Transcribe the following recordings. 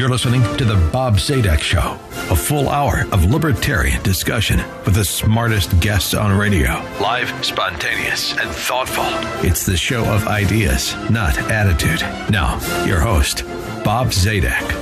You're listening to The Bob Zadek Show, a full hour of libertarian discussion with the smartest guests on radio. Live, spontaneous, and thoughtful. It's the show of ideas, not attitude. Now, your host, Bob Zadek.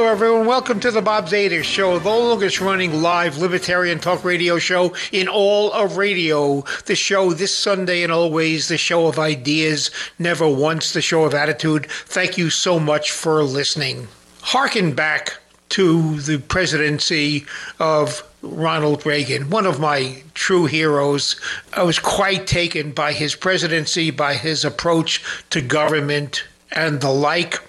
Hello, everyone. Welcome to the Bob Zadek Show, the longest running live libertarian talk radio show in all of radio. The show this Sunday and always the show of ideas, never once the show of attitude. Thank you so much for listening. Harken back to the presidency of Ronald Reagan, one of my true heroes. I was quite taken by his presidency, by his approach to government and the like.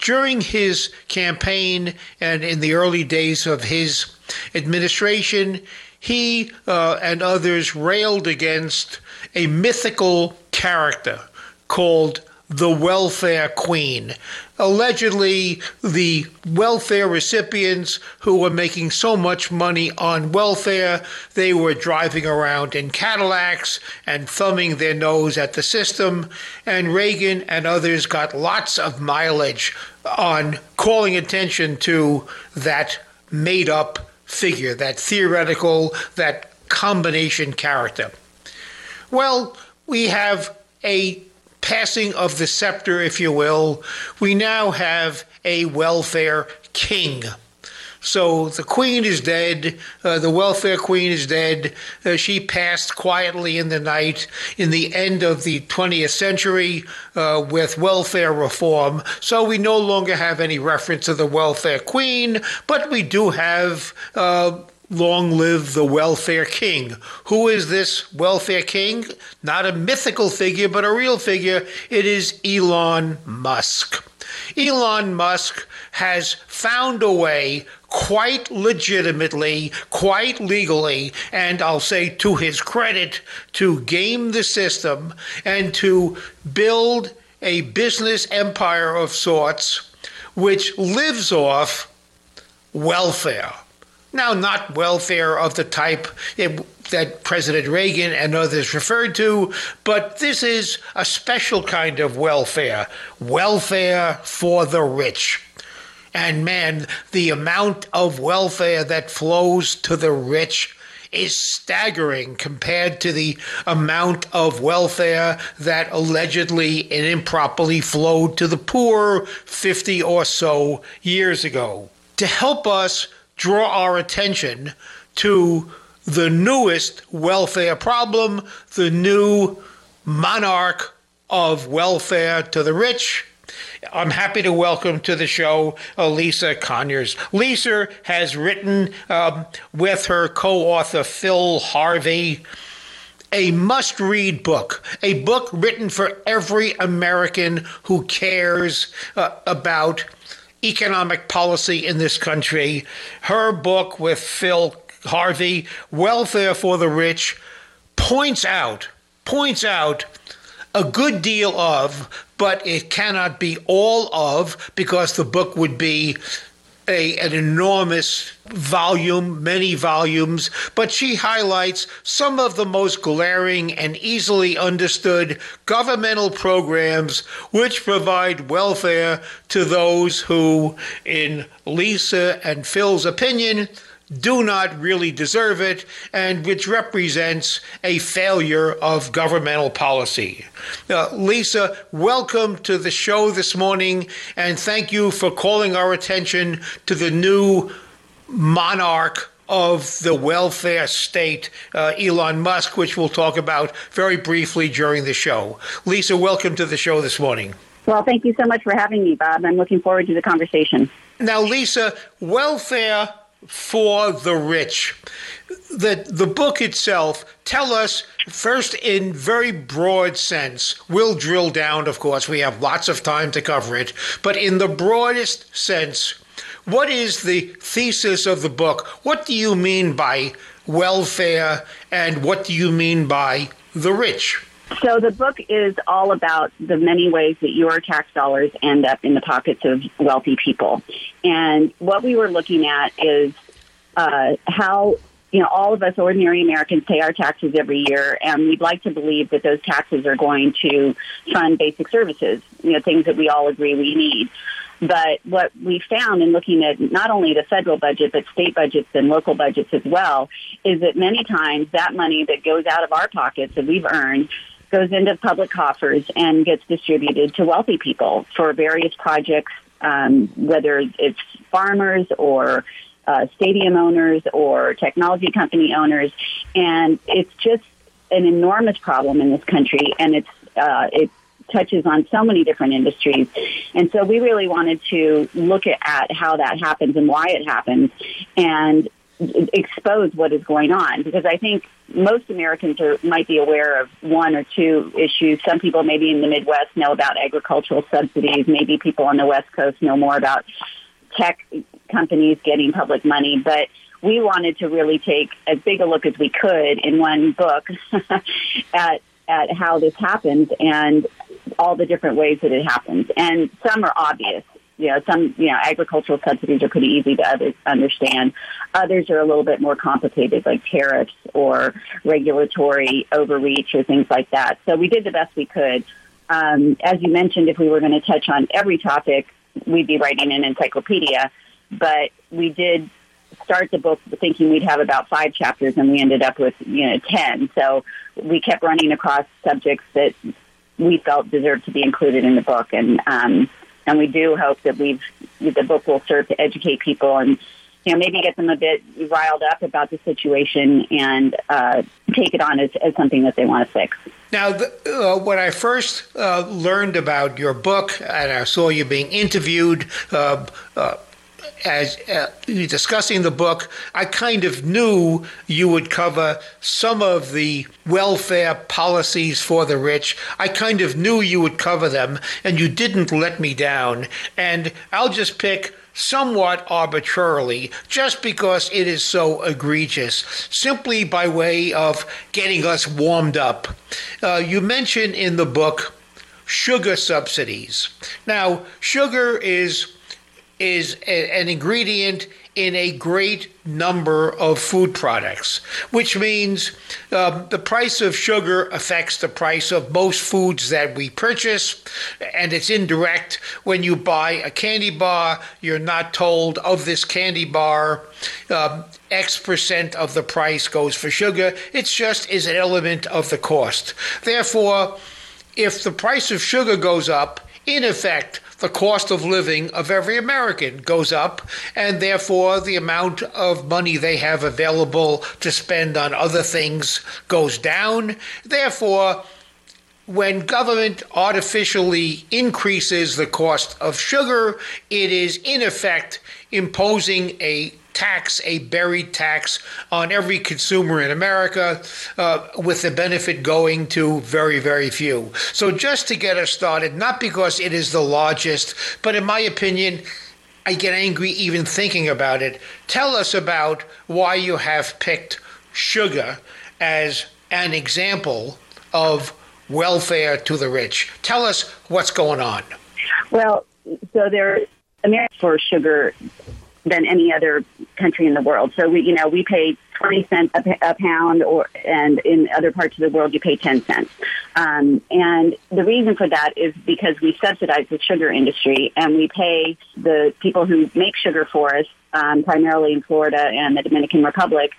During his campaign and in the early days of his administration, he uh, and others railed against a mythical character called the welfare queen. Allegedly, the welfare recipients who were making so much money on welfare, they were driving around in Cadillacs and thumbing their nose at the system. And Reagan and others got lots of mileage on calling attention to that made up figure, that theoretical, that combination character. Well, we have a passing of the scepter, if you will, we now have a welfare king. So the queen is dead. Uh, the welfare queen is dead. Uh, she passed quietly in the night in the end of the 20th century uh, with welfare reform. So we no longer have any reference to the welfare queen, but we do have uh, Long live the welfare king. Who is this welfare king? Not a mythical figure, but a real figure. It is Elon Musk. Elon Musk has found a way quite legitimately, quite legally, and I'll say to his credit, to game the system and to build a business empire of sorts which lives off welfare. Now, not welfare of the type it, that President Reagan and others referred to, but this is a special kind of welfare welfare for the rich. And man, the amount of welfare that flows to the rich is staggering compared to the amount of welfare that allegedly and improperly flowed to the poor 50 or so years ago. To help us draw our attention to the newest welfare problem, the new monarch of welfare to the rich. I'm happy to welcome to the show Lisa Conyers. Lisa has written um, with her co author Phil Harvey a must read book, a book written for every American who cares uh, about economic policy in this country. Her book with Phil Harvey, Welfare for the Rich, points out points out a good deal of, but it cannot be all of because the book would be a, an enormous volume, many volumes, but she highlights some of the most glaring and easily understood governmental programs which provide welfare to those who, in Lisa and Phil's opinion, do not really deserve it and which represents a failure of governmental policy. Uh, Lisa, welcome to the show this morning and thank you for calling our attention to the new monarch of the welfare state, uh, Elon Musk, which we'll talk about very briefly during the show. Lisa, welcome to the show this morning. Well, thank you so much for having me, Bob. I'm looking forward to the conversation. Now, Lisa, welfare for the rich. The, the book itself tell us first in very broad sense we'll drill down of course we have lots of time to cover it but in the broadest sense what is the thesis of the book what do you mean by welfare and what do you mean by the rich so the book is all about the many ways that your tax dollars end up in the pockets of wealthy people. And what we were looking at is uh, how you know all of us ordinary Americans pay our taxes every year, and we'd like to believe that those taxes are going to fund basic services, you know, things that we all agree we need. But what we found in looking at not only the federal budget, but state budgets and local budgets as well, is that many times that money that goes out of our pockets that we've earned goes into public coffers and gets distributed to wealthy people for various projects, um, whether it's farmers or uh, stadium owners or technology company owners. And it's just an enormous problem in this country, and it's uh, it touches on so many different industries. And so we really wanted to look at, how that happens and why it happens and expose what is going on because I think most Americans are, might be aware of one or two issues. Some people maybe in the Midwest know about agricultural subsidies. Maybe people on the West Coast know more about tech companies getting public money. But we wanted to really take as big a look as we could in one book at at how this happens and all the different ways that it happens. And some are obvious you know, some, you know, agricultural subsidies are pretty easy to understand. Others are a little bit more complicated, like tariffs or regulatory overreach or things like that. So we did the best we could. Um, as you mentioned, if we were going to touch on every topic, we'd be writing an encyclopedia. But we did start the book thinking we'd have about five chapters, and we ended up with you know ten. So we kept running across subjects that we felt deserved to be included in the book, and um, and we do hope that we've the book will serve to educate people and you know maybe get them a bit riled up about the situation and uh, take it on as, as something that they want to fix. Now, the, uh, when I first uh, learned about your book and I saw you being interviewed uh, uh, as uh, discussing the book, I kind of knew you would cover some of the welfare policies for the rich. I kind of knew you would cover them, and you didn't let me down. And I'll just pick somewhat arbitrarily, just because it is so egregious, simply by way of getting us warmed up. Uh, you mention in the book sugar subsidies. Now, sugar is is a, an ingredient in a great number of food products, which means um, the price of sugar affects the price of most foods that we purchase, and it's indirect. When you buy a candy bar, you're not told of this candy bar, um, X percent of the price goes for sugar. It just is an element of the cost. Therefore, if the price of sugar goes up, in effect, the cost of living of every American goes up, and therefore the amount of money they have available to spend on other things goes down. Therefore, when government artificially increases the cost of sugar, it is in effect imposing a tax, a buried tax on every consumer in America, uh, with the benefit going to very, very few. So, just to get us started, not because it is the largest, but in my opinion, I get angry even thinking about it. Tell us about why you have picked sugar as an example of welfare to the rich. Tell us what's going on. Well, so there, America for sugar than any other country in the world. So we, you know, we pay 20 cents a, pound or, and in other parts of the world you pay 10 cents. Um, and the reason for that is because we subsidize the sugar industry and we pay the people who make sugar for us, um, primarily in Florida and the Dominican Republic,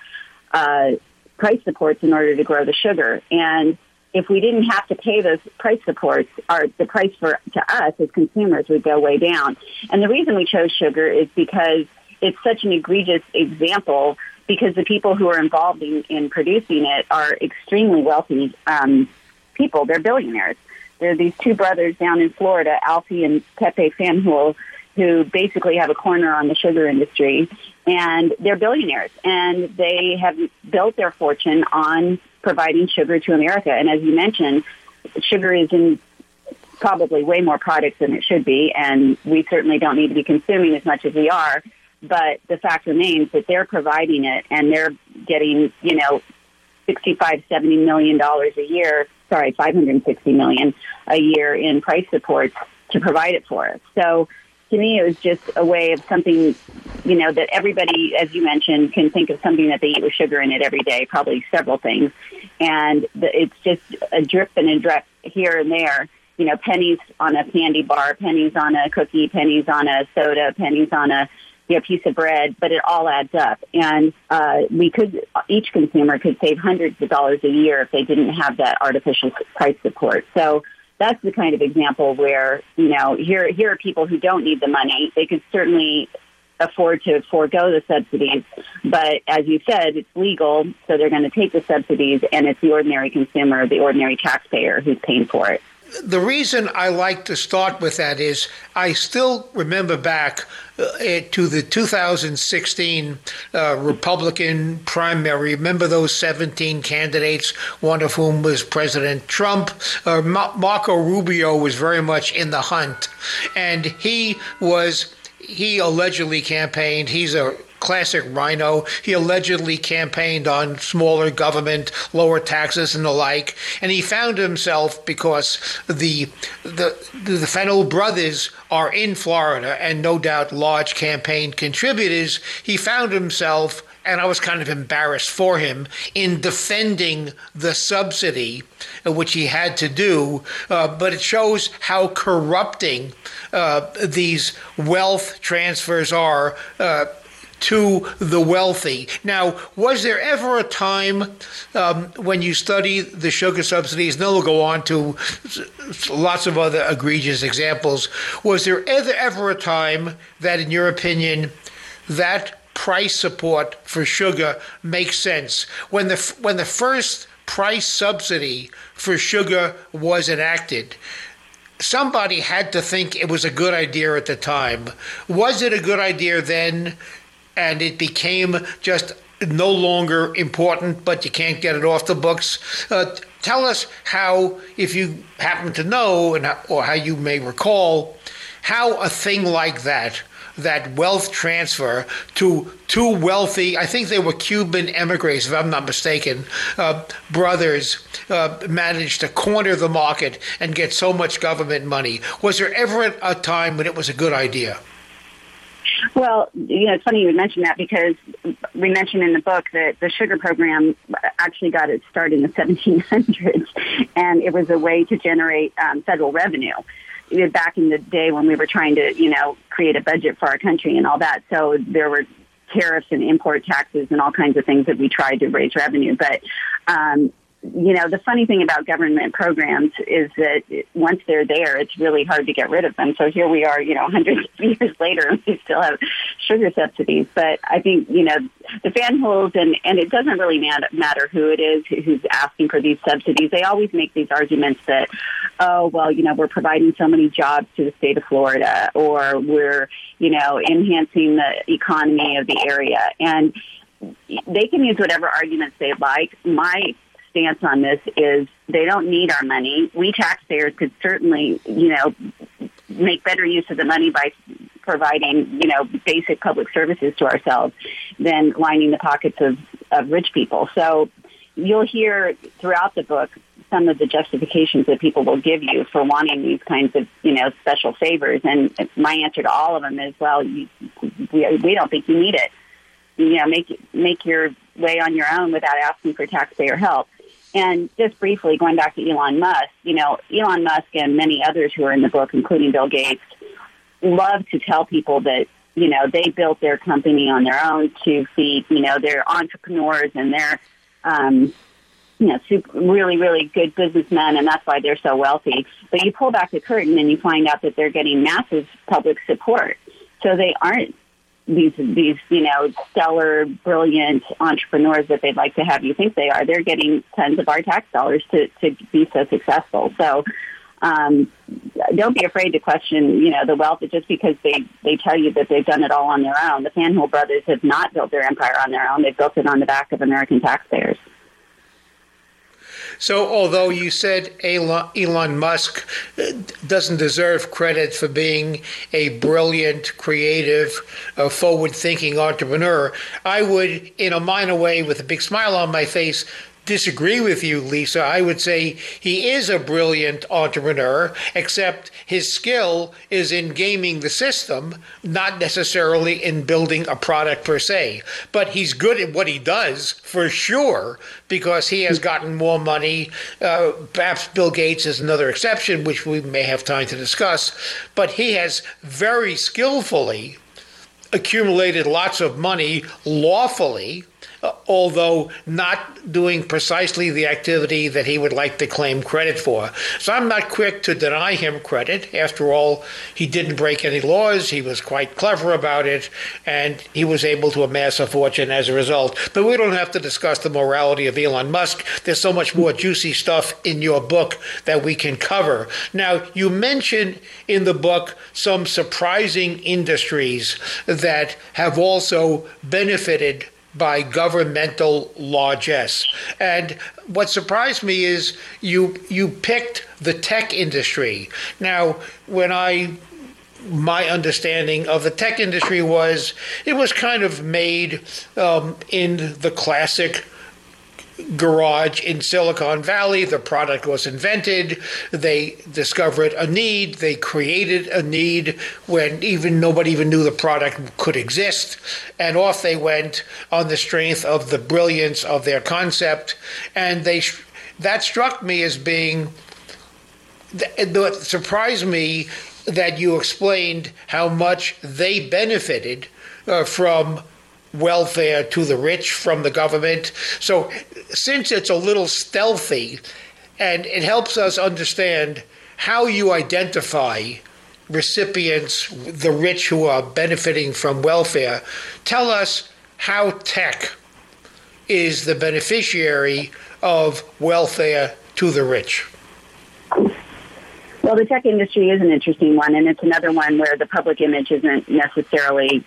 uh, price supports in order to grow the sugar. And if we didn't have to pay those price supports, our the price for to us as consumers would go way down. And the reason we chose sugar is because it's such an egregious example because the people who are involved in, in producing it are extremely wealthy um, people. They're billionaires. There are these two brothers down in Florida, Alfie and Pepe Fanjul, who basically have a corner on the sugar industry, and they're billionaires, and they have built their fortune on providing sugar to America. And as you mentioned, sugar is in probably way more products than it should be, and we certainly don't need to be consuming as much as we are. But the fact remains that they're providing it and they're getting, you know, 65, 70 million dollars a year, sorry, 560 million a year in price supports to provide it for us. So to me, it was just a way of something, you know, that everybody, as you mentioned, can think of something that they eat with sugar in it every day, probably several things. And the, it's just a drip and a drip here and there you know, pennies on a candy bar, pennies on a cookie, pennies on a soda, pennies on a you know, piece of bread, but it all adds up. And uh, we could, each consumer could save hundreds of dollars a year if they didn't have that artificial price support. So that's the kind of example where, you know, here, here are people who don't need the money. They could certainly afford to forego the subsidies. But as you said, it's legal, so they're going to take the subsidies, and it's the ordinary consumer, the ordinary taxpayer who's paying for it. The reason I like to start with that is I still remember back uh, to the 2016 uh, Republican primary. Remember those 17 candidates, one of whom was President Trump? Uh, Marco Rubio was very much in the hunt, and he was he allegedly campaigned. He's a classic rhino. He allegedly campaigned on smaller government, lower taxes, and the like. And he found himself because the the the Fanjul brothers are in Florida and no doubt large campaign contributors. He found himself. And I was kind of embarrassed for him in defending the subsidy, uh, which he had to do. Uh, but it shows how corrupting uh, these wealth transfers are uh, to the wealthy. Now, was there ever a time um, when you study the sugar subsidies, and then we'll go on to lots of other egregious examples, was there ever, ever a time that, in your opinion, that price support for sugar makes sense? When the, when the first price subsidy for sugar was enacted, somebody had to think it was a good idea at the time. Was it a good idea then? And it became just no longer important, but you can't get it off the books. Uh, tell us how, if you happen to know, and or how you may recall, how a thing like that, that wealth transfer to two wealthy, I think they were Cuban emigres, if I'm not mistaken, uh, brothers, uh, managed to corner the market and get so much government money. Was there ever a time when it was a good idea? Well, you know, it's funny you would mention that because we mentioned in the book that the sugar program actually got its start in the 1700s, and it was a way to generate um, federal revenue back in the day when we were trying to, you know, create a budget for our country and all that. So there were tariffs and import taxes and all kinds of things that we tried to raise revenue. But um, you know, the funny thing about government programs is that once they're there, it's really hard to get rid of them. So here we are, you know, hundreds of years later, and we still have sugar subsidies. But I think, you know, the Fanjuls, and, and it doesn't really matter who it is who's asking for these subsidies. They always make these arguments that, oh, well, you know, we're providing so many jobs to the state of Florida, or we're, you know, enhancing the economy of the area. And they can use whatever arguments they like. My stance on this is they don't need our money. We taxpayers could certainly, you know, make better use of the money by providing, you know, basic public services to ourselves than lining the pockets of, of rich people. So you'll hear throughout the book some of the justifications that people will give you for wanting these kinds of, you know, special favors. And my answer to all of them is, well, you, we, we don't think you need it. You know, make make your way on your own without asking for taxpayer help. And just briefly, going back to Elon Musk, you know, Elon Musk and many others who are in the book, including Bill Gates, love to tell people that, you know, they built their company on their own two feet. You know, they're entrepreneurs and they're, um, you know, super, really, really good businessmen, and that's why they're so wealthy. But you pull back the curtain and you find out that they're getting massive public support. So they aren't these these you know stellar, brilliant entrepreneurs that they'd like to have you think they are. They're getting tons of our tax dollars to to be so successful. So. Um, don't be afraid to question, you know, the wealth just because they, they tell you that they've done it all on their own. The Fanjul brothers have not built their empire on their own. They've built it on the back of American taxpayers. So, although you said Elon, Musk uh, doesn't deserve credit for being a brilliant, creative, uh, forward thinking entrepreneur, I would, in a minor way, with a big smile on my face, disagree with you, Lisa. I would say he is a brilliant entrepreneur, except his skill is in gaming the system, not necessarily in building a product per se. But he's good at what he does for sure because he has gotten more money. Uh, perhaps Bill Gates is another exception, which we may have time to discuss. But he has very skillfully accumulated lots of money lawfully Uh, although not doing precisely the activity that he would like to claim credit for. So I'm not quick to deny him credit. After all, he didn't break any laws, he was quite clever about it, and he was able to amass a fortune as a result. But we don't have to discuss the morality of Elon Musk. There's so much more juicy stuff in your book that we can cover. Now, you mention in the book some surprising industries that have also benefited by governmental largesse. And what surprised me is you you picked the tech industry. Now, when I my understanding of the tech industry was it was kind of made um, in the classic garage in Silicon Valley. The product was invented. They discovered a need. They created a need when even nobody even knew the product could exist. And off they went on the strength of the brilliance of their concept. And they that struck me as being that surprised me that you explained how much they benefited uh, from welfare to the rich from the government. So, since it's a little stealthy and it helps us understand how you identify recipients, the rich who are benefiting from welfare, tell us how tech is the beneficiary of welfare to the rich. Well, the tech industry is an interesting one, and it's another one where the public image isn't necessarily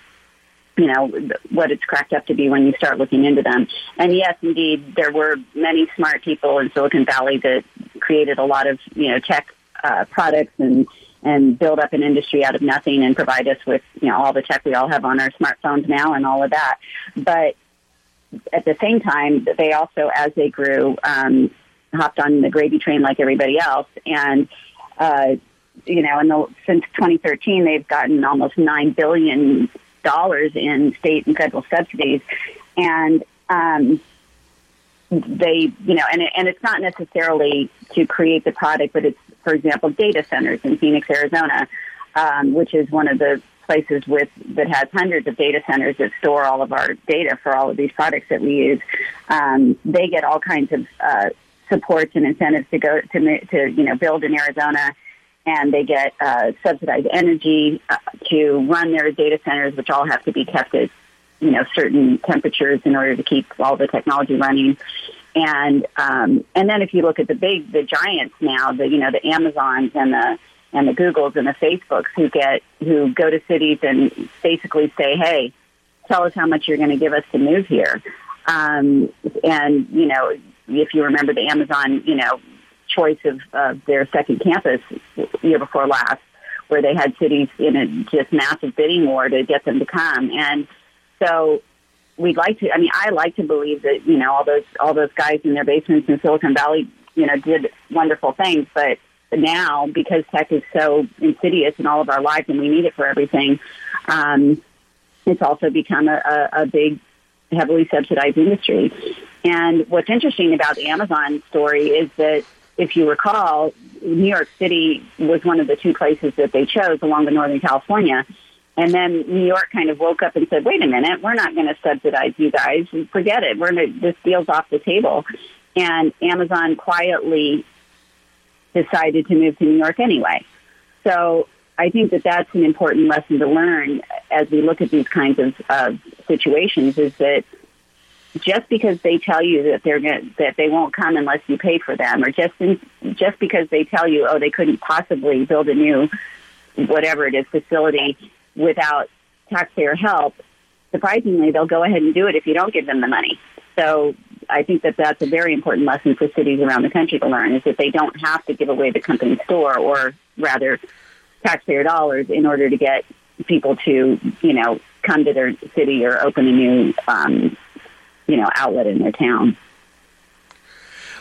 you know, what it's cracked up to be when you start looking into them. And yes, indeed, there were many smart people in Silicon Valley that created a lot of, you know, tech uh, products and and build up an industry out of nothing and provide us with, you know, all the tech we all have on our smartphones now and all of that. But at the same time, they also, as they grew, um, hopped on the gravy train like everybody else. And, uh, you know, in the, since 2013, they've gotten almost nine billion dollars in state and federal subsidies, and um, they, you know, and and it's not necessarily to create the product, but it's, for example, data centers in Phoenix, Arizona, um, which is one of the places with that has hundreds of data centers that store all of our data for all of these products that we use. Um, they get all kinds of uh, supports and incentives to go to to you know build in Arizona and they get uh, subsidized energy uh, to run their data centers, which all have to be kept at you know certain temperatures in order to keep all the technology running. And um, and then if you look at the big the giants now, the you know the Amazons and the and the Googles and the Facebooks who get who go to cities and basically say, hey, tell us how much you're going to give us to move here. Um, and you know, if you remember the Amazon, you know, choice of uh, their second campus year before last, where they had cities in a just massive bidding war to get them to come. And so we'd like to. I mean, I like to believe that you know all those all those guys in their basements in Silicon Valley, you know, did wonderful things, but now because tech is so insidious in all of our lives and we need it for everything, um, it's also become a, a, a big, heavily subsidized industry. And what's interesting about the Amazon story is that if you recall, New York City was one of the two places that they chose along with Northern California. And then New York kind of woke up and said, wait a minute, we're not going to subsidize you guys. Forget it. We're going to, this deal's off the table. And Amazon quietly decided to move to New York anyway. So I think that that's an important lesson to learn as we look at these kinds of uh, situations is that just because they tell you that they're going that they won't come unless you pay for them, or just in, just because they tell you, oh, they couldn't possibly build a new whatever it is facility without taxpayer help. Surprisingly, they'll go ahead and do it if you don't give them the money. So I think that that's a very important lesson for cities around the country to learn is that they don't have to give away the company store or rather taxpayer dollars in order to get people to, you know, come to their city or open a new um, you know, outlet in their town.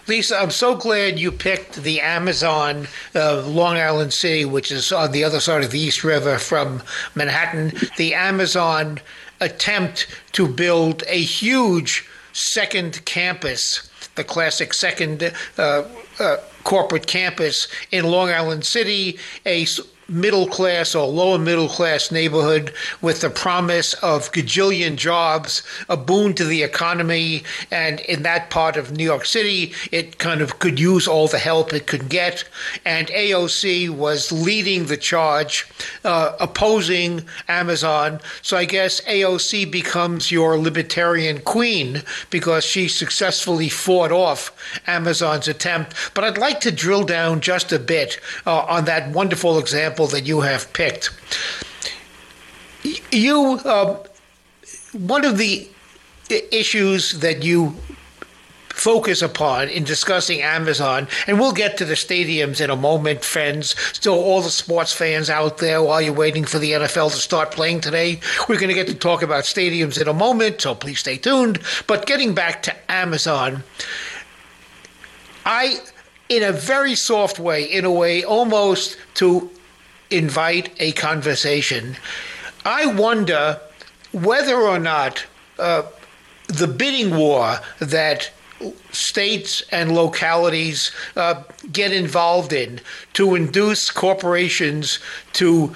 Lisa, I'm so glad you picked the Amazon uh, Long Island City, which is on the other side of the East River from Manhattan. The Amazon attempt to build a huge second campus, the classic second uh, uh, corporate campus in Long Island City, a middle class or lower middle class neighborhood with the promise of gajillion jobs, a boon to the economy. And in that part of New York City, it kind of could use all the help it could get. And AOC was leading the charge, uh, opposing Amazon. So I guess AOC becomes your libertarian queen because she successfully fought off Amazon's attempt. But I'd like to drill down just a bit uh, on that wonderful example example that you have picked. You, uh, one of the issues that you focus upon in discussing Amazon, and we'll get to the stadiums in a moment, friends. Still, all the sports fans out there, while you're waiting for the NFL to start playing today, we're going to get to talk about stadiums in a moment, so please stay tuned. But getting back to Amazon, I, in a very soft way, in a way almost to invite a conversation. I wonder whether or not uh, the bidding war that states and localities uh, get involved in to induce corporations to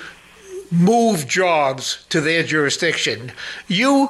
move jobs to their jurisdiction. You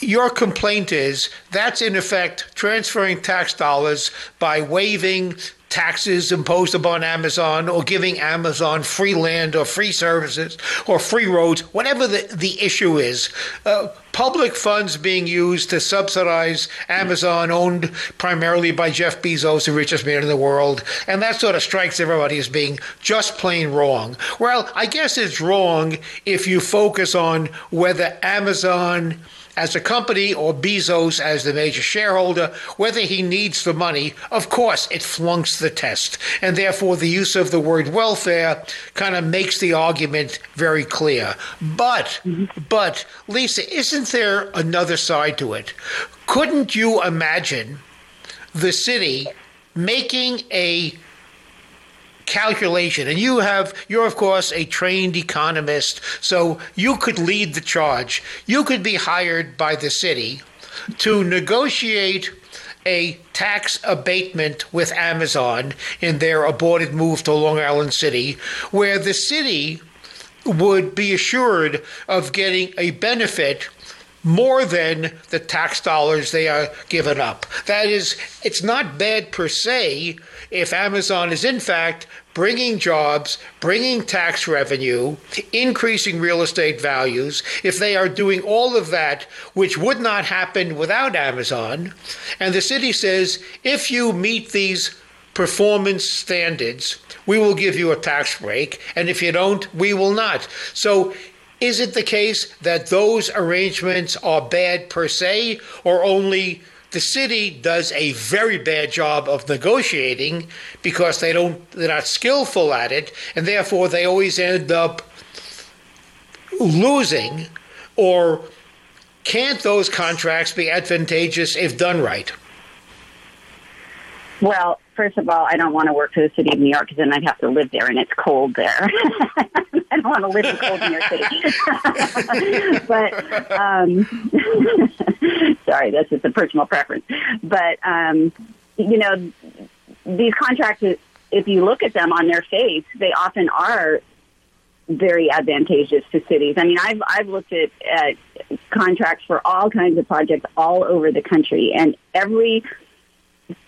your complaint is that's in effect transferring tax dollars by waiving taxes imposed upon Amazon or giving Amazon free land or free services or free roads, whatever the, the issue is. Uh, public funds being used to subsidize Amazon, owned primarily by Jeff Bezos, the richest man in the world. And that sort of strikes everybody as being just plain wrong. Well, I guess it's wrong if you focus on whether Amazon as a company or Bezos as the major shareholder, whether he needs the money, of course it flunks the test. And therefore, the use of the word welfare kind of makes the argument very clear. But, mm-hmm. but, Lisa, isn't there another side to it? Couldn't you imagine the city making a calculation and you have you're of course a trained economist so you could lead the charge you could be hired by the city to negotiate a tax abatement with Amazon in their aborted move to Long Island City where the city would be assured of getting a benefit more than the tax dollars they are given up. That is, it's not bad per se if Amazon is in fact bringing jobs, bringing tax revenue, increasing real estate values, if they are doing all of that, which would not happen without Amazon, and the city says, if you meet these performance standards, we will give you a tax break, and if you don't, we will not. So is it the case that those arrangements are bad per se, or only the city does a very bad job of negotiating because they don't they're not skillful at it and therefore they always end up losing or can't those contracts be advantageous if done right? Well first of all i don't want to work for the city of new york because then i'd have to live there and it's cold there I don't want to live in cold New York City. but um, sorry, that's just a personal preference. But um, you know, these contracts, if you look at them on their face, they often are very advantageous to cities. I mean, I've I've looked at, at contracts for all kinds of projects all over the country, and every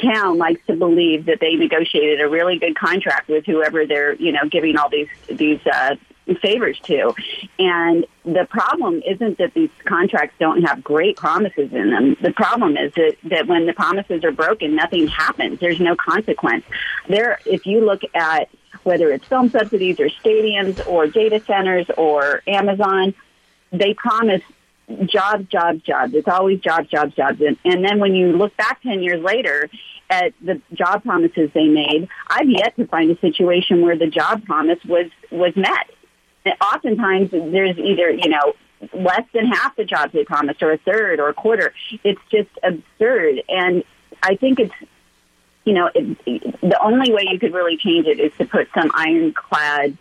town likes to believe that they negotiated a really good contract with whoever they're you know giving all these these uh, favors to. And the problem isn't that these contracts don't have great promises in them. The problem is that, that when the promises are broken, nothing happens. There's no consequence. There, if you look at whether it's film subsidies or stadiums or data centers or Amazon, they promise jobs, jobs, jobs. It's always jobs, jobs, jobs. And, and then when you look back 10 years later at the job promises they made, I've yet to find a situation where the job promise was, was met oftentimes there's either, you know, less than half the jobs they promised or a third or a quarter. It's just absurd. And I think it's you know, it, the only way you could really change it is to put some ironclad,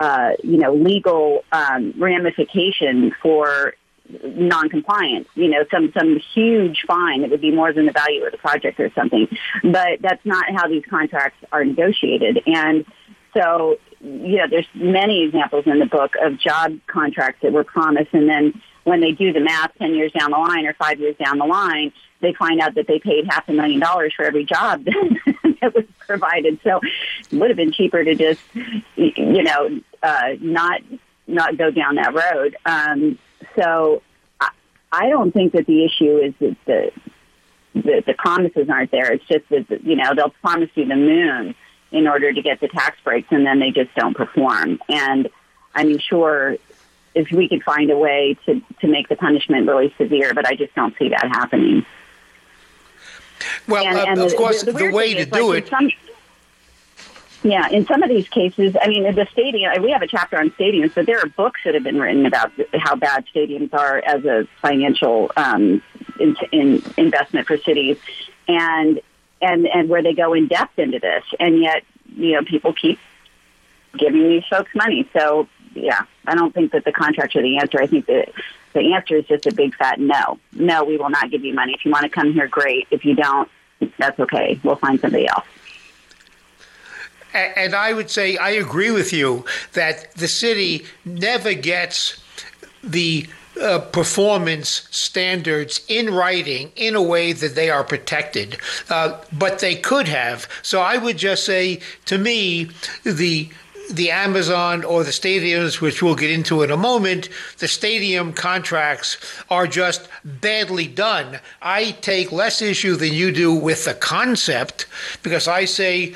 uh, you know, legal um, ramification for non-compliance. You know, some some huge fine that would be more than the value of the project or something. But that's not how these contracts are negotiated. And so, you know, there's many examples in the book of job contracts that were promised, and then when they do the math, ten years down the line or five years down the line, they find out that they paid half a million dollars for every job that was provided. So it would have been cheaper to just, you know, uh, not not go down that road. Um, so I, I don't think that the issue is that the, the the promises aren't there. It's just that you know they'll promise you the moon in order to get the tax breaks, and then they just don't perform. And I mean, sure, if we could find a way to to make the punishment really severe, but I just don't see that happening. Well, and, uh, and of the, course, the, the, the way to do like it. Some, yeah, in some of these cases, I mean, the stadium, we have a chapter on stadiums, but there are books that have been written about how bad stadiums are as a financial um, in, in investment for cities, and and and where they go in depth into this, and yet you know people keep giving these folks money. So yeah, I don't think that the contracts are the answer. I think that the answer is just a big fat no. No, we will not give you money. If you want to come here, great. If you don't, that's okay. We'll find somebody else. And I would say I agree with you that the city never gets the uh, performance standards in writing in a way that they are protected, uh, but they could have. So I would just say, to me, the the Amazon or the stadiums, which we'll get into in a moment, the stadium contracts are just badly done. I take less issue than you do with the concept because I say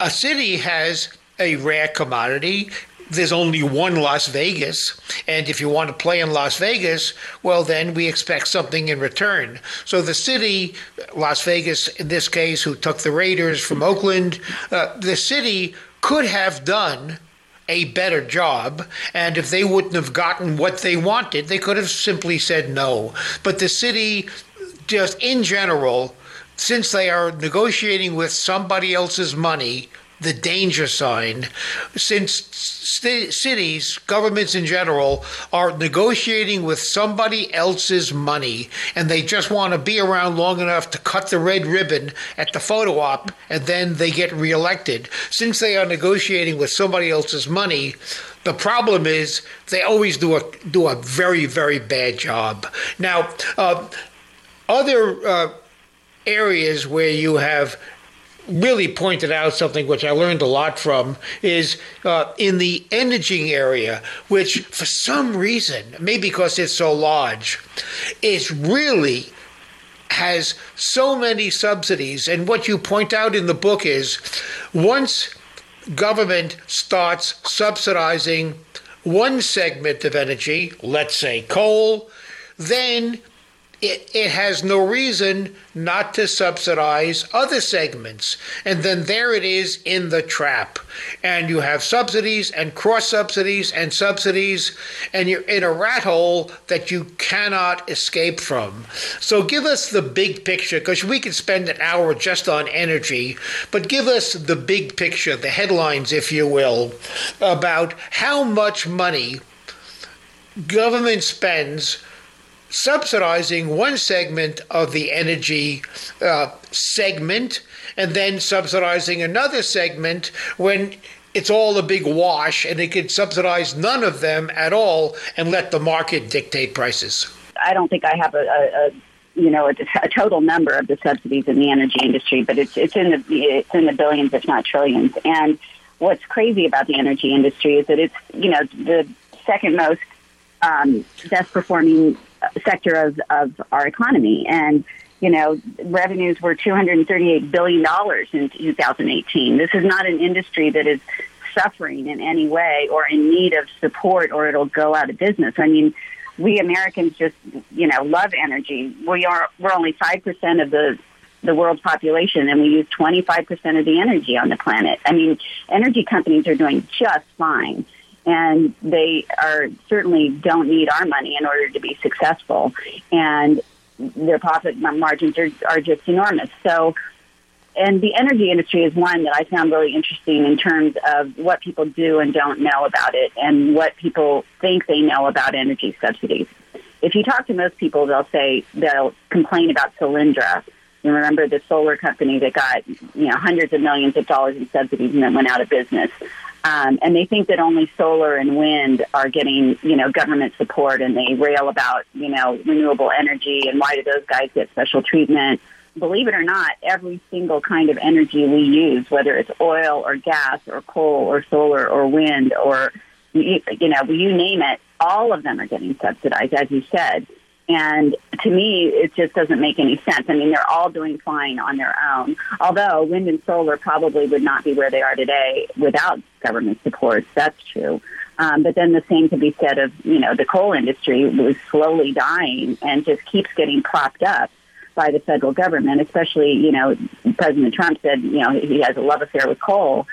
a city has a rare commodity. There's only one Las Vegas. And if you want to play in Las Vegas, well, then we expect something in return. So the city, Las Vegas in this case, who took the Raiders from Oakland, uh, the city could have done a better job. And if they wouldn't have gotten what they wanted, they could have simply said no. But the city, just in general, since they are negotiating with somebody else's money, the danger sign, since st- cities, governments in general, are negotiating with somebody else's money and they just want to be around long enough to cut the red ribbon at the photo op and then they get reelected. Since they are negotiating with somebody else's money, the problem is they always do a do a very very bad job. Now, uh, other uh, areas where you have really pointed out something which I learned a lot from is uh, in the energy area, which for some reason, maybe because it's so large, is really has so many subsidies. And what you point out in the book is once government starts subsidizing one segment of energy, let's say coal, then it, it has no reason not to subsidize other segments. And then there it is in the trap. And you have subsidies and cross subsidies and subsidies, and you're in a rat hole that you cannot escape from. So give us the big picture, because we could spend an hour just on energy, but give us the big picture, the headlines, if you will, about how much money government spends subsidizing one segment of the energy uh, segment and then subsidizing another segment when it's all a big wash and it could subsidize none of them at all and let the market dictate prices. I don't think I have a, a, a you know a, a, total number of the subsidies in the energy industry, but it's it's in the it's in the billions, if not trillions. And what's crazy about the energy industry is that it's you know the second most um, best performing sector of, of our economy. And, you know, revenues were $238 billion in 2018. This is not an industry that is suffering in any way or in need of support or it'll go out of business. I mean, we Americans just, you know, love energy. We are, we're only 5% of the the world's population and we use 25% of the energy on the planet. I mean, energy companies are doing just fine and they are certainly don't need our money in order to be successful. And their profit margins are, are just enormous. So and the energy industry is one that I found really interesting in terms of what people do and don't know about it, and what people think they know about energy subsidies. If you talk to most people, they'll say they'll complain about Solyndra. You remember the solar company that got you know hundreds of millions of dollars in subsidies and then went out of business. Um, and they think that only solar and wind are getting, you know, government support, and they rail about, you know, renewable energy and why do those guys get special treatment? Believe it or not, every single kind of energy we use, whether it's oil or gas or coal or solar or wind or, you, you know, you name it, all of them are getting subsidized, as you said. And to me, it just doesn't make any sense. I mean, they're all doing fine on their own. Although wind and solar probably would not be where they are today without government support. That's true. Um, but then the same could be said of, you know, the coal industry was slowly dying and just keeps getting propped up by the federal government, especially, you know, President Trump said, you know, he has a love affair with coal.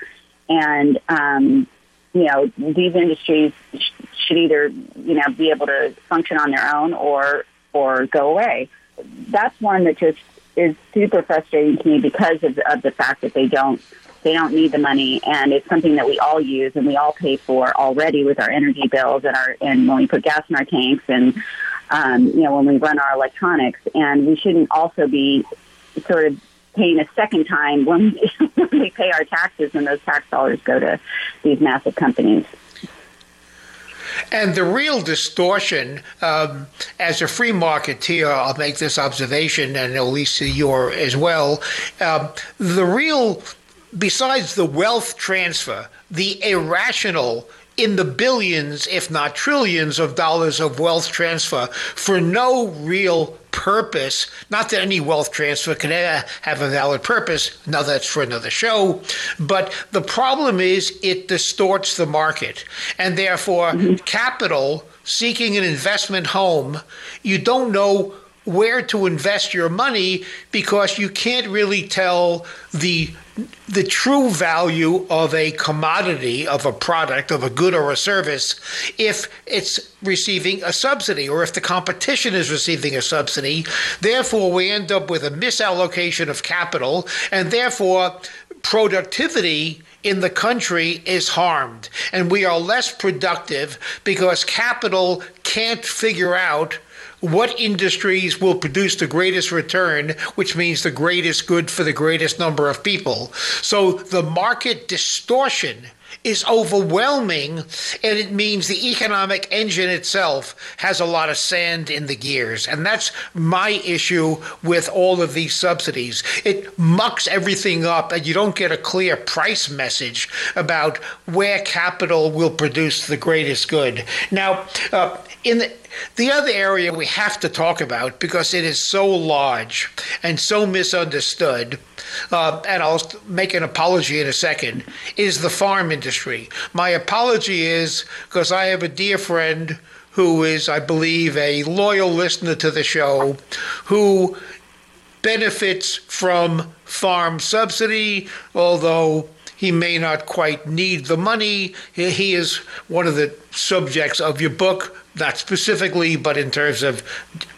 And, um, you know, these industries sh- should either, you know, be able to function on their own or or go away. That's one that just is super frustrating to me because of, of the fact that they don't they don't need the money and it's something that we all use and we all pay for already with our energy bills and our and when we put gas in our tanks and um, you know when we run our electronics and we shouldn't also be sort of paying a second time when, we pay our taxes and those tax dollars go to these massive companies. And the real distortion, um, as a free marketeer, I'll make this observation, and Elisa, you're as well. Um, the real, besides the wealth transfer, the irrational in the billions, if not trillions, of dollars of wealth transfer for no real purpose. Not that any wealth transfer can have a valid purpose. Now that's for another show. But the problem is it distorts the market. And therefore, mm-hmm. capital seeking an investment home, you don't know where to invest your money because you can't really tell the the true value of a commodity, of a product, of a good or a service, if it's receiving a subsidy or if the competition is receiving a subsidy. Therefore, we end up with a misallocation of capital, and therefore, productivity in the country is harmed. And we are less productive because capital can't figure out what industries will produce the greatest return, which means the greatest good for the greatest number of people. So the market distortion is overwhelming, and it means the economic engine itself has a lot of sand in the gears. And that's my issue with all of these subsidies. It mucks everything up, and you don't get a clear price message about where capital will produce the greatest good. Now, uh, in the, the other area we have to talk about because it is so large and so misunderstood, uh, and I'll make an apology in a second, is the farm industry. My apology is because I have a dear friend who is, I believe, a loyal listener to the show who benefits from farm subsidy, although he may not quite need the money. He is one of the subjects of your book, not specifically, but in terms of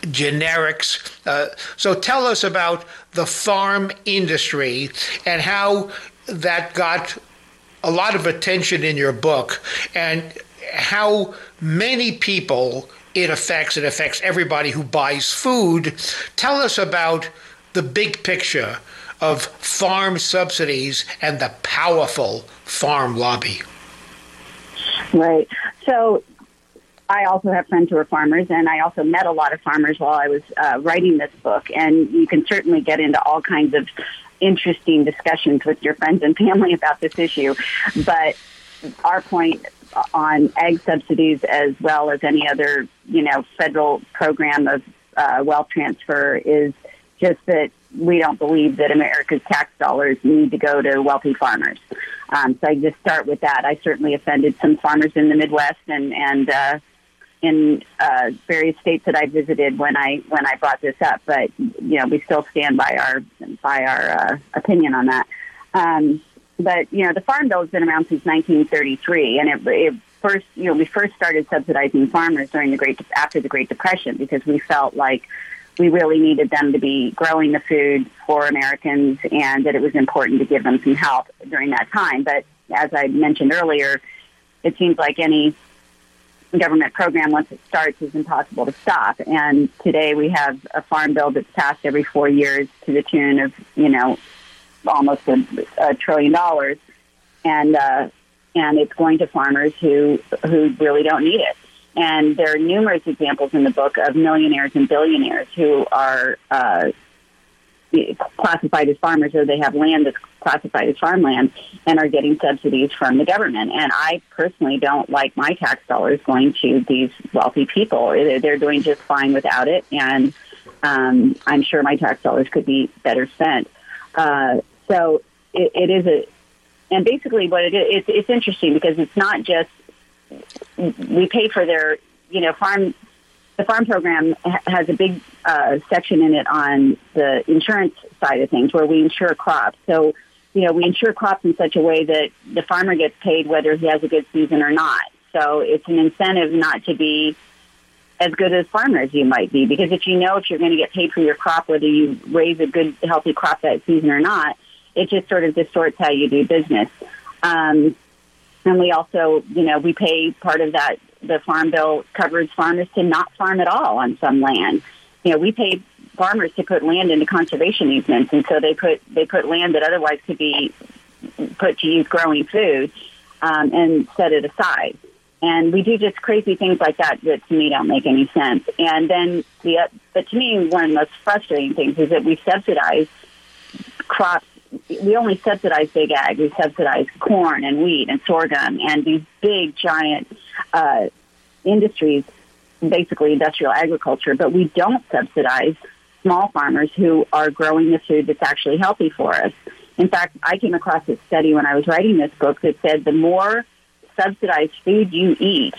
generics. Uh, so tell us about the farm industry and how that got a lot of attention in your book and how many people it affects. It affects everybody who buys food. Tell us about the big picture of farm subsidies and the powerful farm lobby. Right. So I also have friends who are farmers, and I also met a lot of farmers while I was uh, writing this book. And you can certainly get into all kinds of interesting discussions with your friends and family about this issue. But our point on ag subsidies, as well as any other, you know, federal program of uh, wealth transfer, is just that we don't believe that America's tax dollars need to go to wealthy farmers. Um, so I just start with that. I certainly offended some farmers in the Midwest and and uh, in uh, various states that I visited when I when I brought this up. But you know, we still stand by our by our uh, opinion on that. Um, but you know, the Farm Bill has been around since 1933, and it, it first you know we first started subsidizing farmers during the Great after the Great Depression because we felt like we really needed them to be growing the food for Americans and that it was important to give them some help during that time. But as I mentioned earlier, it seems like any government program, once it starts, is impossible to stop. And today we have a farm bill that's passed every four years to the tune of, you know, almost a, a trillion dollars. And, uh, and it's going to farmers who, who really don't need it. And there are numerous examples in the book of millionaires and billionaires who are uh, classified as farmers or they have land that's classified as farmland and are getting subsidies from the government. And I personally don't like my tax dollars going to these wealthy people. They're doing just fine without it. And um, I'm sure my tax dollars could be better spent. Uh, so it, it is a, and basically what it is, it's, it's interesting because it's not just we pay for their, you know, farm. The farm program has a big uh, section in it on the insurance side of things, where we insure crops. So, you know, we insure crops in such a way that the farmer gets paid whether he has a good season or not. So, it's an incentive not to be as good as farmers you might be, because if you know if you're going to get paid for your crop, whether you raise a good, healthy crop that season or not, it just sort of distorts how you do business. Um, and we also, you know, we pay part of that. The farm bill covers farmers to not farm at all on some land. You know, we pay farmers to put land into conservation easements, and so they put they put land that otherwise could be put to use growing food um, and set it aside. And we do just crazy things like that that to me don't make any sense. And then the, but to me, one of the most frustrating things is that we subsidize crops we only subsidize big ag. We subsidize corn and wheat and sorghum and these big giant uh, industries, basically industrial agriculture. But we don't subsidize small farmers who are growing the food that's actually healthy for us. In fact, I came across a study when I was writing this book that said the more subsidized food you eat,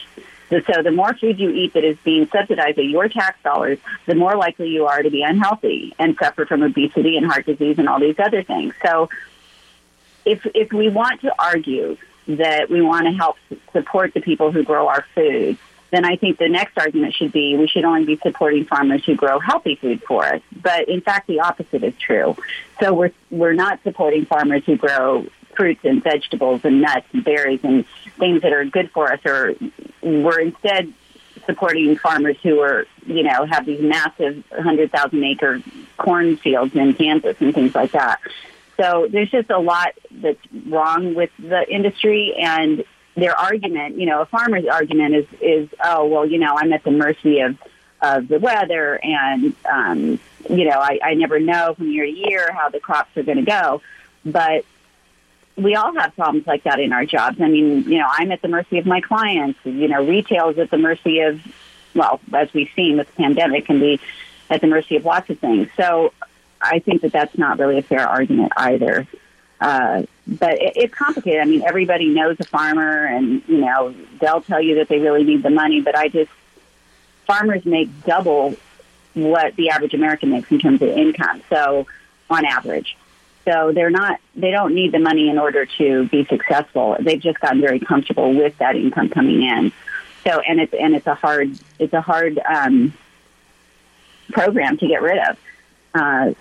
so the more food you eat that is being subsidized with your tax dollars, the more likely you are to be unhealthy and suffer from obesity and heart disease and all these other things. So if if we want to argue that we want to help support the people who grow our food, then I think the next argument should be we should only be supporting farmers who grow healthy food for us. But in fact, the opposite is true. So we're we're not supporting farmers who grow fruits and vegetables and nuts and berries and things that are good for us, or we're instead supporting farmers who are, you know, have these massive 100,000 acre cornfields in Kansas and things like that. So there's just a lot that's wrong with the industry and their argument, you know, a farmer's argument is, is, oh, well, you know, I'm at the mercy of, of the weather and, um, you know, I, I never know from year to year how the crops are going to go. But we all have problems like that in our jobs. I mean, you know, I'm at the mercy of my clients. You know, retail is at the mercy of, well, as we've seen with the pandemic, can be at the mercy of lots of things. So I think that that's not really a fair argument either. Uh, but it, it's complicated. I mean, everybody knows a farmer, and you know, they'll tell you that they really need the money. But I just farmers make double what the average American makes in terms of income. So on average. So they're not, they don't need the money in order to be successful. They've just gotten very comfortable with that income coming in. So, and it's, and it's a hard, it's a hard, um, program to get rid of. Uh,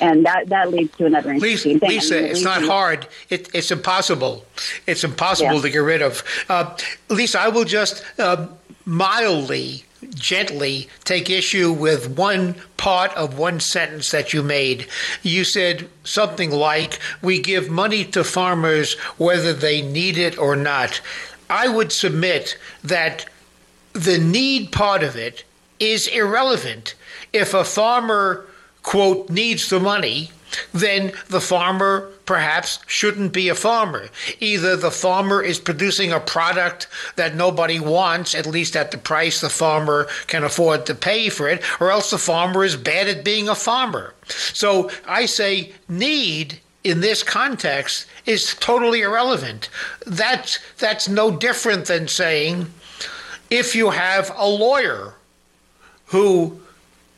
and that, that leads to another interesting Lisa, thing. Lisa, I mean, it's not hard. It, it's impossible. It's impossible Yeah. to get rid of. Uh, Lisa, I will just uh, mildly, gently take issue with one part of one sentence that you made. You said something like, We give money to farmers whether they need it or not. I would submit that the need part of it is irrelevant. If a farmer, quote, needs the money, then the farmer perhaps shouldn't be a farmer. Either the farmer is producing a product that nobody wants, at least at the price the farmer can afford to pay for it, or else the farmer is bad at being a farmer. So I say need in this context is totally irrelevant. That's that's no different than saying if you have a lawyer who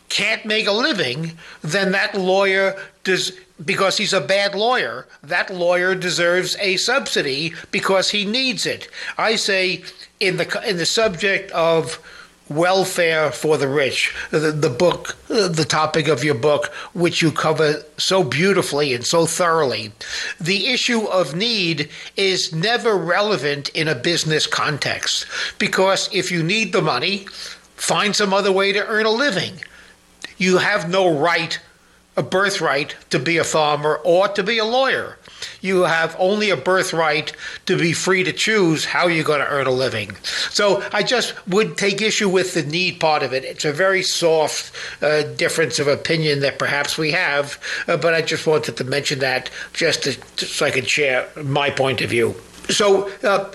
can't make a living, then that lawyer does because he's a bad lawyer, that lawyer deserves a subsidy because he needs it. I say in the in the subject of welfare for the rich, the, the book, the topic of your book, which you cover so beautifully and so thoroughly. The issue of need is never relevant in a business context because if you need the money, find some other way to earn a living. You have no right, a birthright, to be a farmer or to be a lawyer you have only a birthright to be free to choose how you're going to earn a living. So I just would take issue with the need part of it. It's a very soft uh, difference of opinion that perhaps we have, uh, but I just wanted to mention that just, to, just so I could share my point of view. So, uh,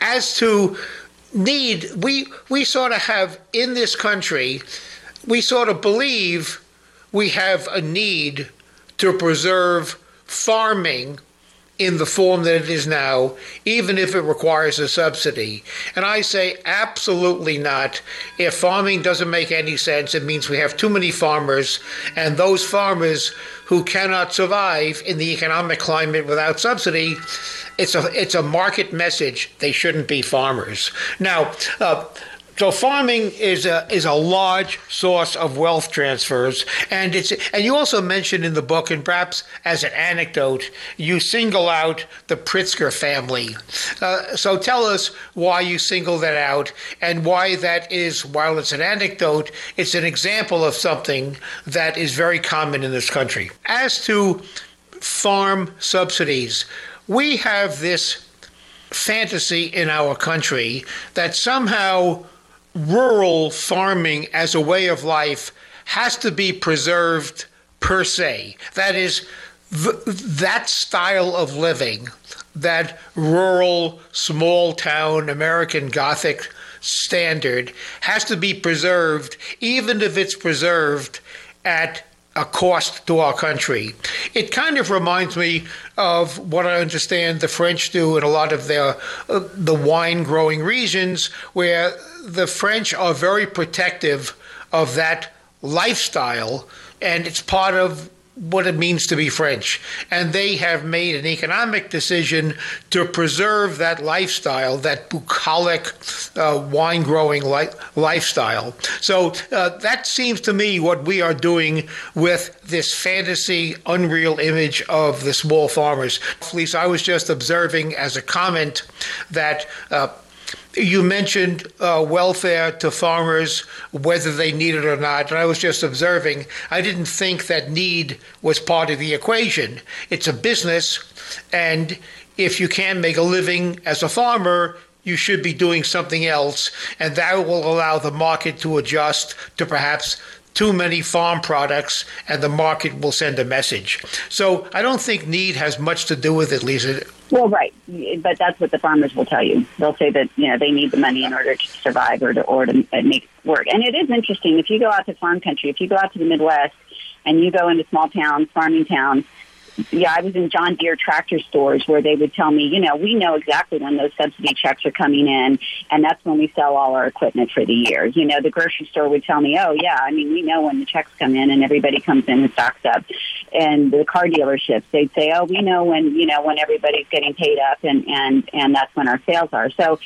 as to need, we we sort of have in this country, we sort of believe we have a need to preserve farming in the form that it is now, even if it requires a subsidy. And I say absolutely not. If farming doesn't make any sense, it means we have too many farmers, and those farmers who cannot survive in the economic climate without subsidy. It's a it's a market message. They shouldn't be farmers. Now, uh, so farming is a is a large source of wealth transfers, and it's and you also mentioned in the book, and perhaps as an anecdote, you single out the Pritzker family. Uh, so tell us why you single that out, and why that is. While it's an anecdote, it's an example of something that is very common in this country. As to farm subsidies, we have this fantasy in our country that somehow rural farming as a way of life has to be preserved per se. That is, th- that style of living, that rural, small town, American Gothic standard, has to be preserved, even if it's preserved at a cost to our country. It kind of reminds me of what I understand the French do in a lot of their uh, the wine growing regions, where the French are very protective of that lifestyle, and it's part of what it means to be French. And they have made an economic decision to preserve that lifestyle, that bucolic uh, wine growing li- lifestyle. So uh, that seems to me what we are doing with this fantasy, unreal image of the small farmers. Lisa, I was just observing as a comment that. Uh, you mentioned uh, welfare to farmers, whether they need it or not. And I was just observing, I didn't think that need was part of the equation. It's a business, and if you can make a living as a farmer, you should be doing something else, and that will allow the market to adjust to perhaps too many farm products and the market will send a message. So I don't think need has much to do with it, Lisa. Well, right, but that's what the farmers will tell you. They'll say that you know they need the money in order to survive or to or to make work. And it is interesting if you go out to farm country, if you go out to the Midwest, and you go into small towns, farming towns, yeah, I was in John Deere tractor stores where they would tell me, you know, we know exactly when those subsidy checks are coming in, and that's when we sell all our equipment for the year. You know, the grocery store would tell me, oh, yeah, I mean, we know when the checks come in and everybody comes in and stocks up. And the car dealerships, they'd say, oh, we know when, you know, when everybody's getting paid up and, and, and that's when our sales are. So,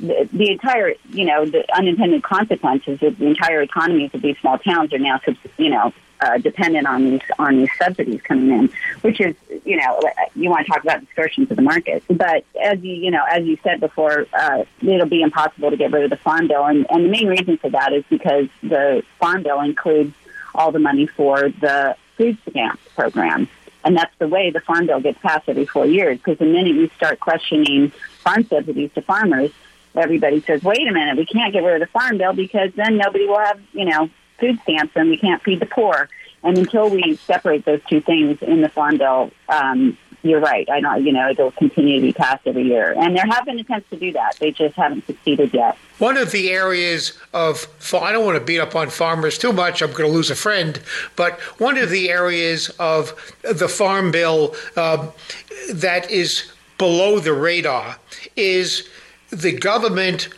the, the entire, you know, the unintended consequences of the entire economies of these small towns are now, you know, uh, dependent on these on these subsidies coming in, which is you know you want to talk about distortions of the market. But as you you know as you said before, uh, it'll be impossible to get rid of the farm bill, and, and the main reason for that is because the farm bill includes all the money for the food stamp program. And that's the way the farm bill gets passed every four years. Because the minute you start questioning farm subsidies to farmers, everybody says, "Wait a minute, we can't get rid of the farm bill because then nobody will have, you know, food stamps and we can't feed the poor. And until we separate those two things in the farm bill, um, you're right. I know, you know, it'll continue to be passed every year. And there have been attempts to do that. They just haven't succeeded yet. One of the areas of, I don't want to beat up on farmers too much, I'm going to lose a friend, but one of the areas of the farm bill uh, that is below the radar is the government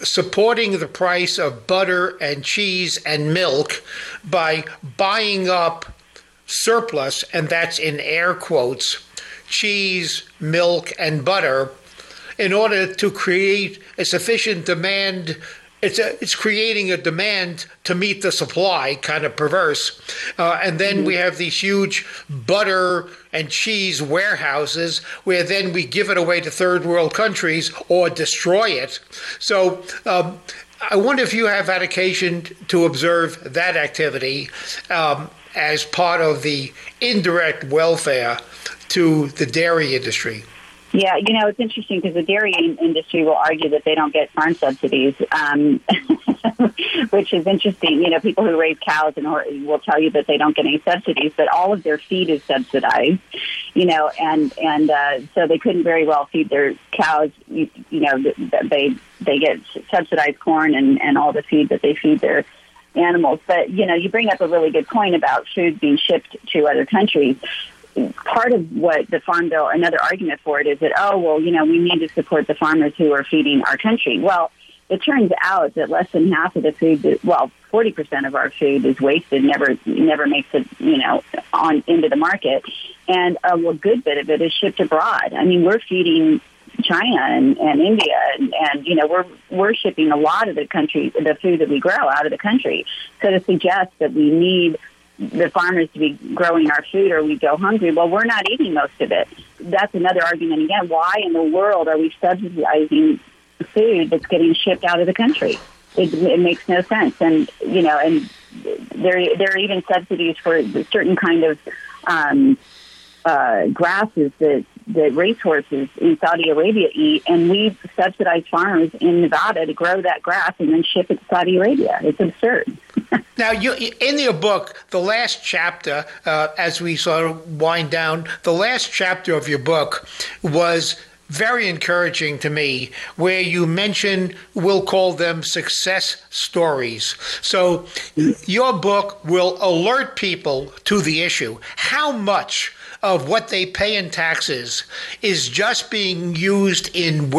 supporting the price of butter and cheese and milk by buying up surplus, and that's in air quotes, cheese, milk, and butter in order to create a sufficient demand it's a, it's creating a demand to meet the supply, kind of perverse. Uh, and then we have these huge butter and cheese warehouses where then we give it away to third world countries or destroy it. So um, I wonder if you have had occasion to observe that activity um, as part of the indirect welfare to the dairy industry. Yeah, you know, it's interesting because the dairy industry will argue that they don't get farm subsidies, um, which is interesting. You know, people who raise cows and will tell you that they don't get any subsidies, but all of their feed is subsidized. You know, and and uh, so they couldn't very well feed their cows. You, you know, they they get subsidized corn and and all the feed that they feed their animals. But you know, you bring up a really good point about food being shipped to other countries part of what the farm bill, another argument for it is that, oh, well, you know, we need to support the farmers who are feeding our country. Well, it turns out that less than half of the food, that, well, 40% of our food is wasted, never, never makes it, you know, on into the market. And a good bit of it is shipped abroad. I mean, we're feeding China and, and India, and, and you know we're we're shipping a lot of the country, the food that we grow out of the country. So to suggest that we need the farmers to be growing our food or we go hungry. Well, we're not eating most of it. That's another argument again. Why in the world are we subsidizing food that's getting shipped out of the country? It, it makes no sense. And you know, and there there are even subsidies for certain kind of um, uh, grasses that that racehorses in Saudi Arabia eat, and we subsidize farmers in Nevada to grow that grass and then ship it to Saudi Arabia. It's absurd. Now, you, in your book, the last chapter, uh, as we sort of wind down, the last chapter of your book was very encouraging to me, where you mention, we'll call them success stories. So, your book will alert people to the issue. How much of what they pay in taxes is just being used in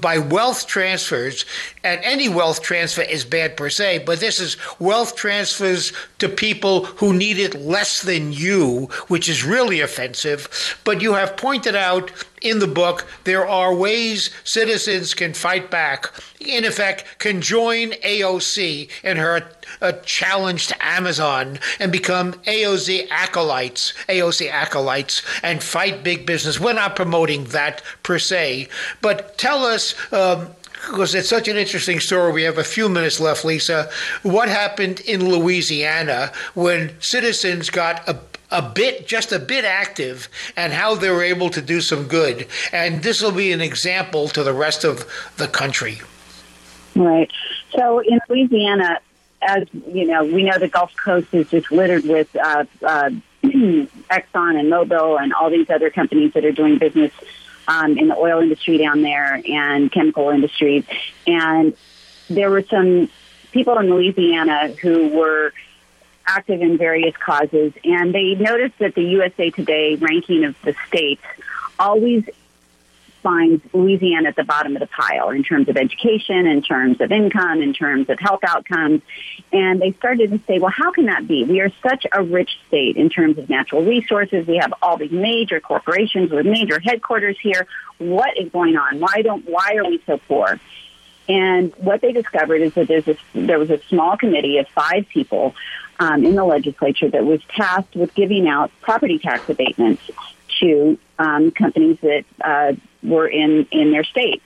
by wealth transfers and any wealth transfer is bad per se but this is wealth transfers to people who need it less than you which is really offensive. But you have pointed out in the book there are ways citizens can fight back in effect can join AOC in her a challenge to Amazon and become AOC acolytes, AOC acolytes, and fight big business. We're not promoting that per se, but tell us. Um, because it's such an interesting story. We have a few minutes left, Lisa. What happened in Louisiana when citizens got a a bit, just a bit active, and how they were able to do some good. And this will be an example to the rest of the country. Right. So in Louisiana, as you know, we know the Gulf Coast is just littered with uh, uh, Exxon and Mobil and all these other companies that are doing business um, in the oil industry down there and chemical industries. And there were some people in Louisiana who were active in various causes, and they noticed that the USA Today ranking of the states always finds Louisiana at the bottom of the pile in terms of education, in terms of income, in terms of health outcomes. And they started to say, well, how can that be? We are such a rich state in terms of natural resources. We have all these major corporations with major headquarters here. What is going on? Why don't, why are we so poor? And what they discovered is that there's a, there was a small committee of five people um, in the legislature that was tasked with giving out property tax abatements to um, companies that uh, were in, in their state.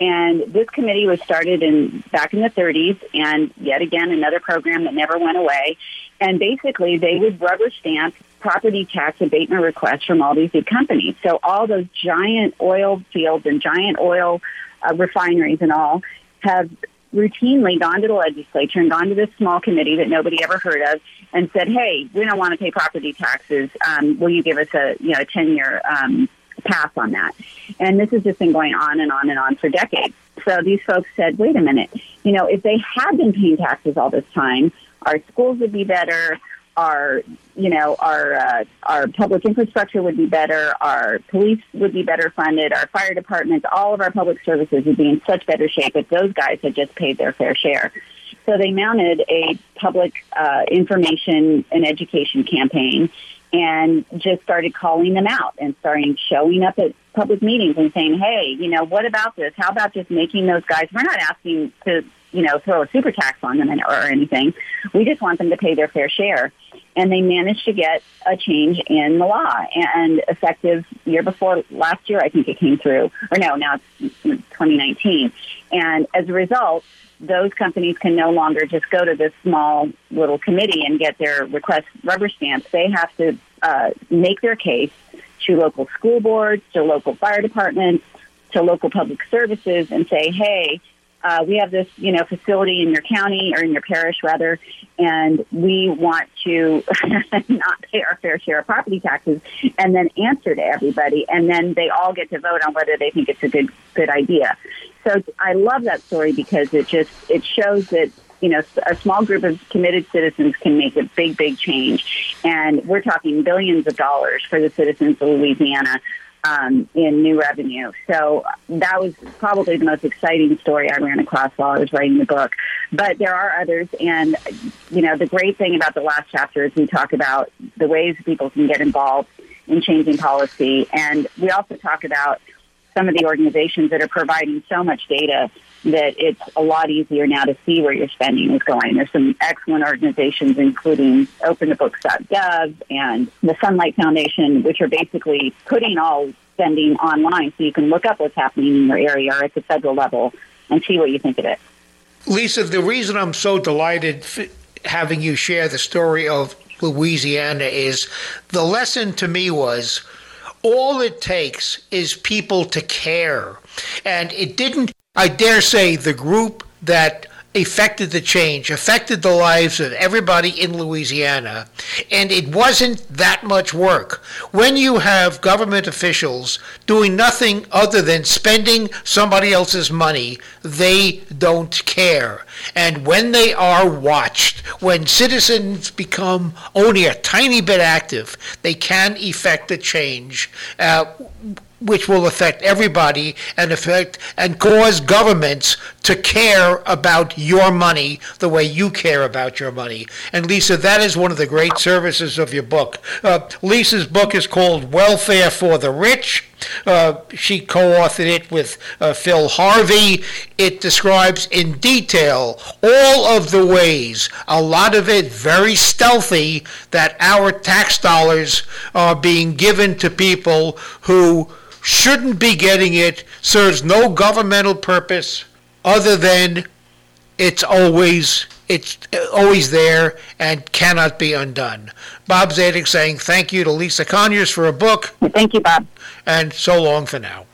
And this committee was started in back in the 30s, and yet again another program that never went away. And basically, they would rubber stamp property tax abatement requests from all these big companies. So all those giant oil fields and giant oil uh, refineries and all have routinely gone to the legislature and gone to this small committee that nobody ever heard of and said, "Hey, we don't want to pay property taxes. Um, will you give us a you know a ten year um, pass on that. And this has just been going on and on and on for decades. So these folks said, wait a minute, you know, if they had been paying taxes all this time, our schools would be better, our, you know, our uh, our public infrastructure would be better, our police would be better funded, our fire departments, all of our public services would be in such better shape if those guys had just paid their fair share. So they mounted a public uh, information and education campaign and just started calling them out and starting showing up at public meetings and saying, hey, you know, what about this? How about just making those guys, we're not asking to you know, throw a super tax on them or anything. We just want them to pay their fair share. And they managed to get a change in the law and effective year before last year, I think it came through, or no, now it's 2019. And as a result, those companies can no longer just go to this small little committee and get their request rubber stamped. They have to uh, make their case to local school boards, to local fire departments, to local public services, and say, "Hey, uh, we have this, you know, facility in your county or in your parish, rather, and we want to not pay our fair share of property taxes." And then answer to everybody, and then they all get to vote on whether they think it's a good good idea. So I love that story because it just it shows that you know, a small group of committed citizens can make a big, big change. And we're talking billions of dollars for the citizens of Louisiana um, in new revenue. So that was probably the most exciting story I ran across while I was writing the book. But there are others. And, you know, the great thing about the last chapter is we talk about the ways people can get involved in changing policy. And we also talk about some of the organizations that are providing so much data that it's a lot easier now to see where your spending is going. There's some excellent organizations, including openthebooks.gov and the Sunlight Foundation, which are basically putting all spending online so you can look up what's happening in your area or at the federal level and see what you think of it. Lisa, the reason I'm so delighted having you share the story of Louisiana is the lesson to me was all it takes is people to care. And it didn't I dare say the group that affected the change, affected the lives of everybody in Louisiana, and it wasn't that much work. When you have government officials doing nothing other than spending somebody else's money, they don't care. And when they are watched, when citizens become only a tiny bit active, they can effect a change. Uh, which will affect everybody and affect and cause governments to care about your money the way you care about your money. And Lisa, that is one of the great services of your book. Uh, Lisa's book is called Welfare for the Rich. Uh, she co-authored it with uh, Phil Harvey. It describes in detail all of the ways, a lot of it very stealthy, that our tax dollars are being given to people who shouldn't be getting it, serves no governmental purpose other than it's always it's always there and cannot be undone. Bob Zadek saying thank you to Lisa Conyers for a book. Thank you, Bob. And so long for now.